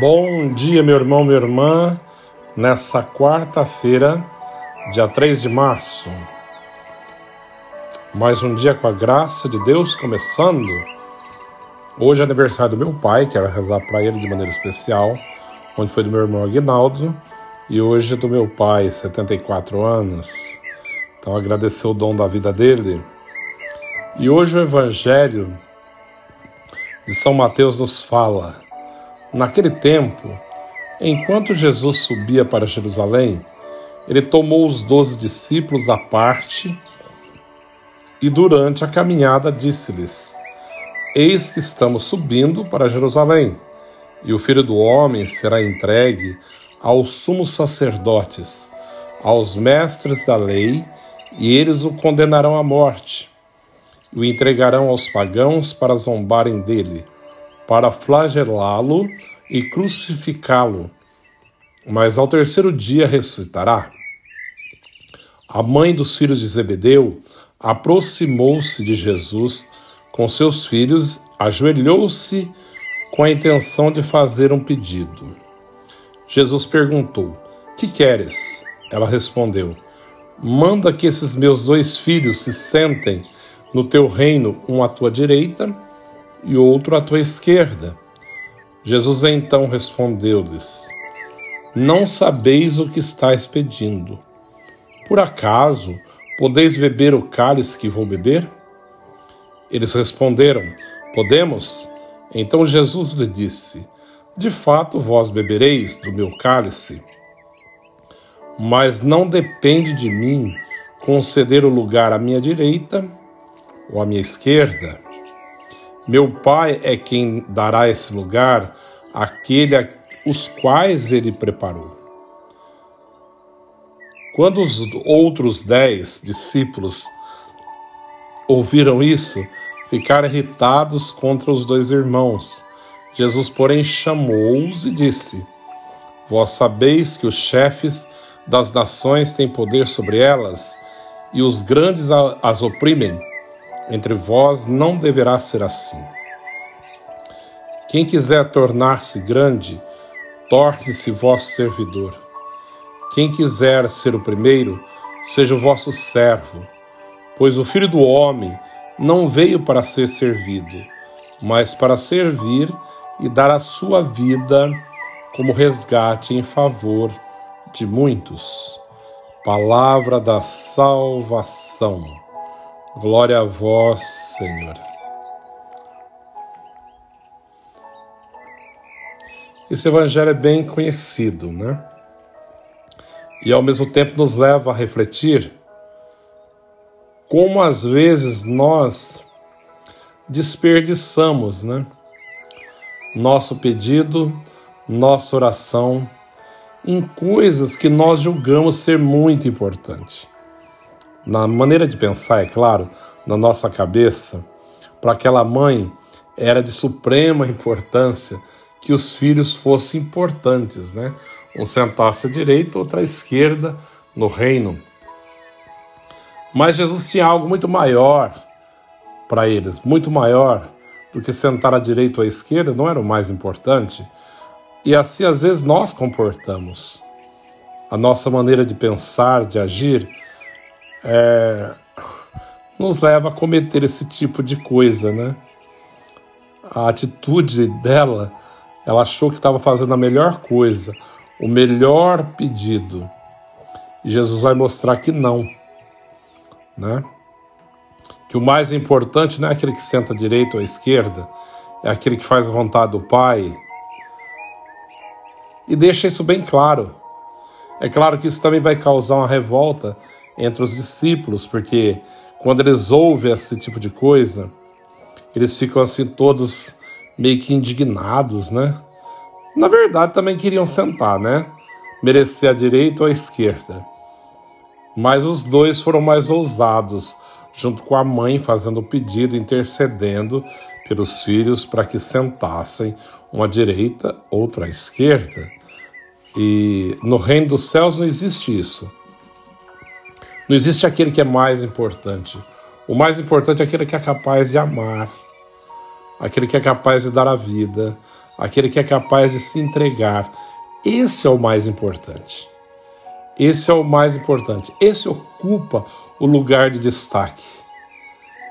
Bom dia, meu irmão, minha irmã, nessa quarta-feira, dia 3 de março. Mais um dia com a graça de Deus começando. Hoje é aniversário do meu pai, quero rezar para ele de maneira especial, onde foi do meu irmão Aguinaldo e hoje é do meu pai, 74 anos. Então agradecer o dom da vida dele. E hoje o evangelho de São Mateus nos fala Naquele tempo, enquanto Jesus subia para Jerusalém, ele tomou os doze discípulos à parte e, durante a caminhada, disse-lhes: Eis que estamos subindo para Jerusalém, e o filho do homem será entregue aos sumos sacerdotes, aos mestres da lei, e eles o condenarão à morte, e o entregarão aos pagãos para zombarem dele para flagelá-lo e crucificá-lo, mas ao terceiro dia ressuscitará. A mãe dos filhos de Zebedeu aproximou-se de Jesus com seus filhos, ajoelhou-se com a intenção de fazer um pedido. Jesus perguntou: Que queres? Ela respondeu: Manda que esses meus dois filhos se sentem no teu reino, um à tua direita e outro à tua esquerda. Jesus então respondeu-lhes: Não sabeis o que estáis pedindo. Por acaso podeis beber o cálice que vou beber? Eles responderam: Podemos. Então Jesus lhe disse: De fato, vós bebereis do meu cálice. Mas não depende de mim conceder o lugar à minha direita ou à minha esquerda meu Pai é quem dará esse lugar àquele a os quais ele preparou. Quando os outros dez discípulos ouviram isso, ficaram irritados contra os dois irmãos. Jesus, porém, chamou-os e disse: Vós sabeis que os chefes das nações têm poder sobre elas, e os grandes as oprimem. Entre vós não deverá ser assim. Quem quiser tornar-se grande, torne-se vosso servidor. Quem quiser ser o primeiro, seja o vosso servo. Pois o Filho do Homem não veio para ser servido, mas para servir e dar a sua vida como resgate em favor de muitos. Palavra da salvação. Glória a vós, Senhor. Esse evangelho é bem conhecido, né? E ao mesmo tempo nos leva a refletir como às vezes nós desperdiçamos, né? Nosso pedido, nossa oração em coisas que nós julgamos ser muito importantes na maneira de pensar, é claro, na nossa cabeça, para aquela mãe era de suprema importância que os filhos fossem importantes, né? Um sentasse à direita, outro à esquerda no reino. Mas Jesus tinha algo muito maior para eles, muito maior do que sentar à direita ou à esquerda, não era o mais importante. E assim, às vezes, nós comportamos. A nossa maneira de pensar, de agir, é, nos leva a cometer esse tipo de coisa, né? A atitude dela, ela achou que estava fazendo a melhor coisa, o melhor pedido. E Jesus vai mostrar que não, né? Que o mais importante não é aquele que senta à direita ou à esquerda, é aquele que faz a vontade do Pai. E deixa isso bem claro. É claro que isso também vai causar uma revolta entre os discípulos, porque quando eles ouvem esse tipo de coisa, eles ficam assim todos meio que indignados, né? Na verdade, também queriam sentar, né? Merecer a direita ou a esquerda. Mas os dois foram mais ousados, junto com a mãe fazendo o pedido, intercedendo pelos filhos para que sentassem uma à direita, outra à esquerda. E no reino dos céus não existe isso. Não existe aquele que é mais importante. O mais importante é aquele que é capaz de amar, aquele que é capaz de dar a vida, aquele que é capaz de se entregar. Esse é o mais importante. Esse é o mais importante. Esse ocupa o lugar de destaque.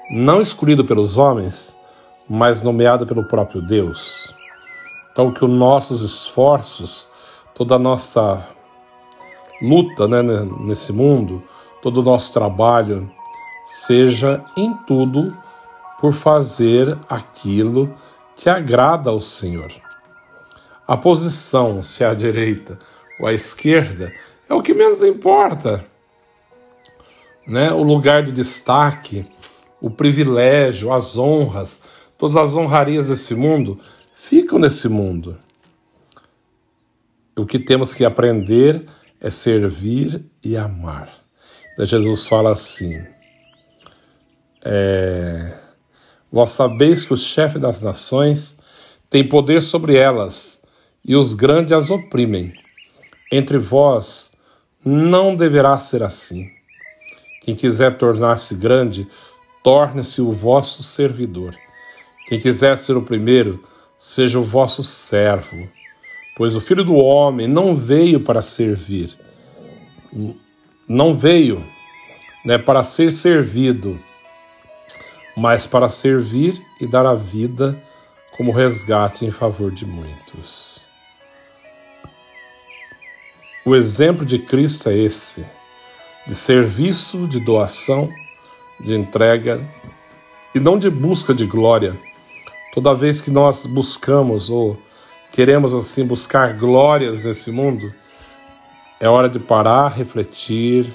Não escolhido pelos homens, mas nomeado pelo próprio Deus. Então, que os nossos esforços, toda a nossa luta né, nesse mundo, todo o nosso trabalho, seja em tudo por fazer aquilo que agrada ao Senhor. A posição, se é à direita ou à esquerda, é o que menos importa. Né? O lugar de destaque, o privilégio, as honras, todas as honrarias desse mundo ficam nesse mundo. O que temos que aprender é servir e amar. Jesus fala assim: é, Vós sabeis que o chefe das nações tem poder sobre elas, e os grandes as oprimem. Entre vós não deverá ser assim. Quem quiser tornar-se grande, torne-se o vosso servidor. Quem quiser ser o primeiro, seja o vosso servo. Pois o filho do homem não veio para servir, não veio né, para ser servido mas para servir e dar a vida como resgate em favor de muitos. O exemplo de Cristo é esse, de serviço, de doação, de entrega e não de busca de glória. Toda vez que nós buscamos ou queremos assim buscar glórias nesse mundo, é hora de parar, refletir,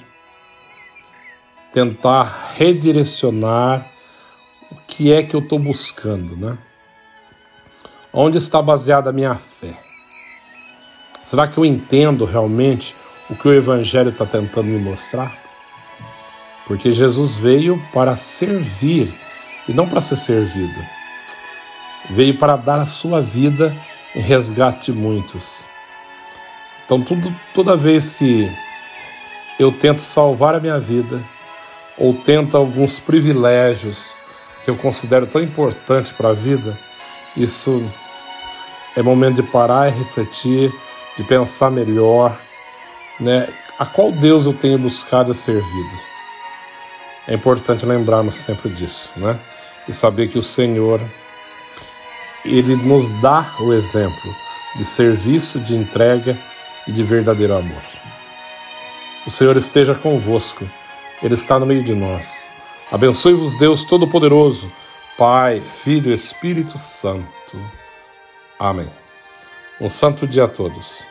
tentar redirecionar o que é que eu estou buscando, né? Onde está baseada a minha? Será que eu entendo realmente o que o Evangelho está tentando me mostrar? Porque Jesus veio para servir e não para ser servido. Veio para dar a sua vida em resgate de muitos. Então, tudo, toda vez que eu tento salvar a minha vida, ou tento alguns privilégios que eu considero tão importante para a vida, isso é momento de parar e refletir, de pensar melhor, né? A qual Deus eu tenho buscado e servido? É importante lembrarmos sempre disso, né? E saber que o Senhor, Ele nos dá o exemplo de serviço, de entrega e de verdadeiro amor. O Senhor esteja convosco, Ele está no meio de nós. Abençoe-vos, Deus Todo-Poderoso, Pai, Filho e Espírito Santo. Amém. Um santo dia a todos.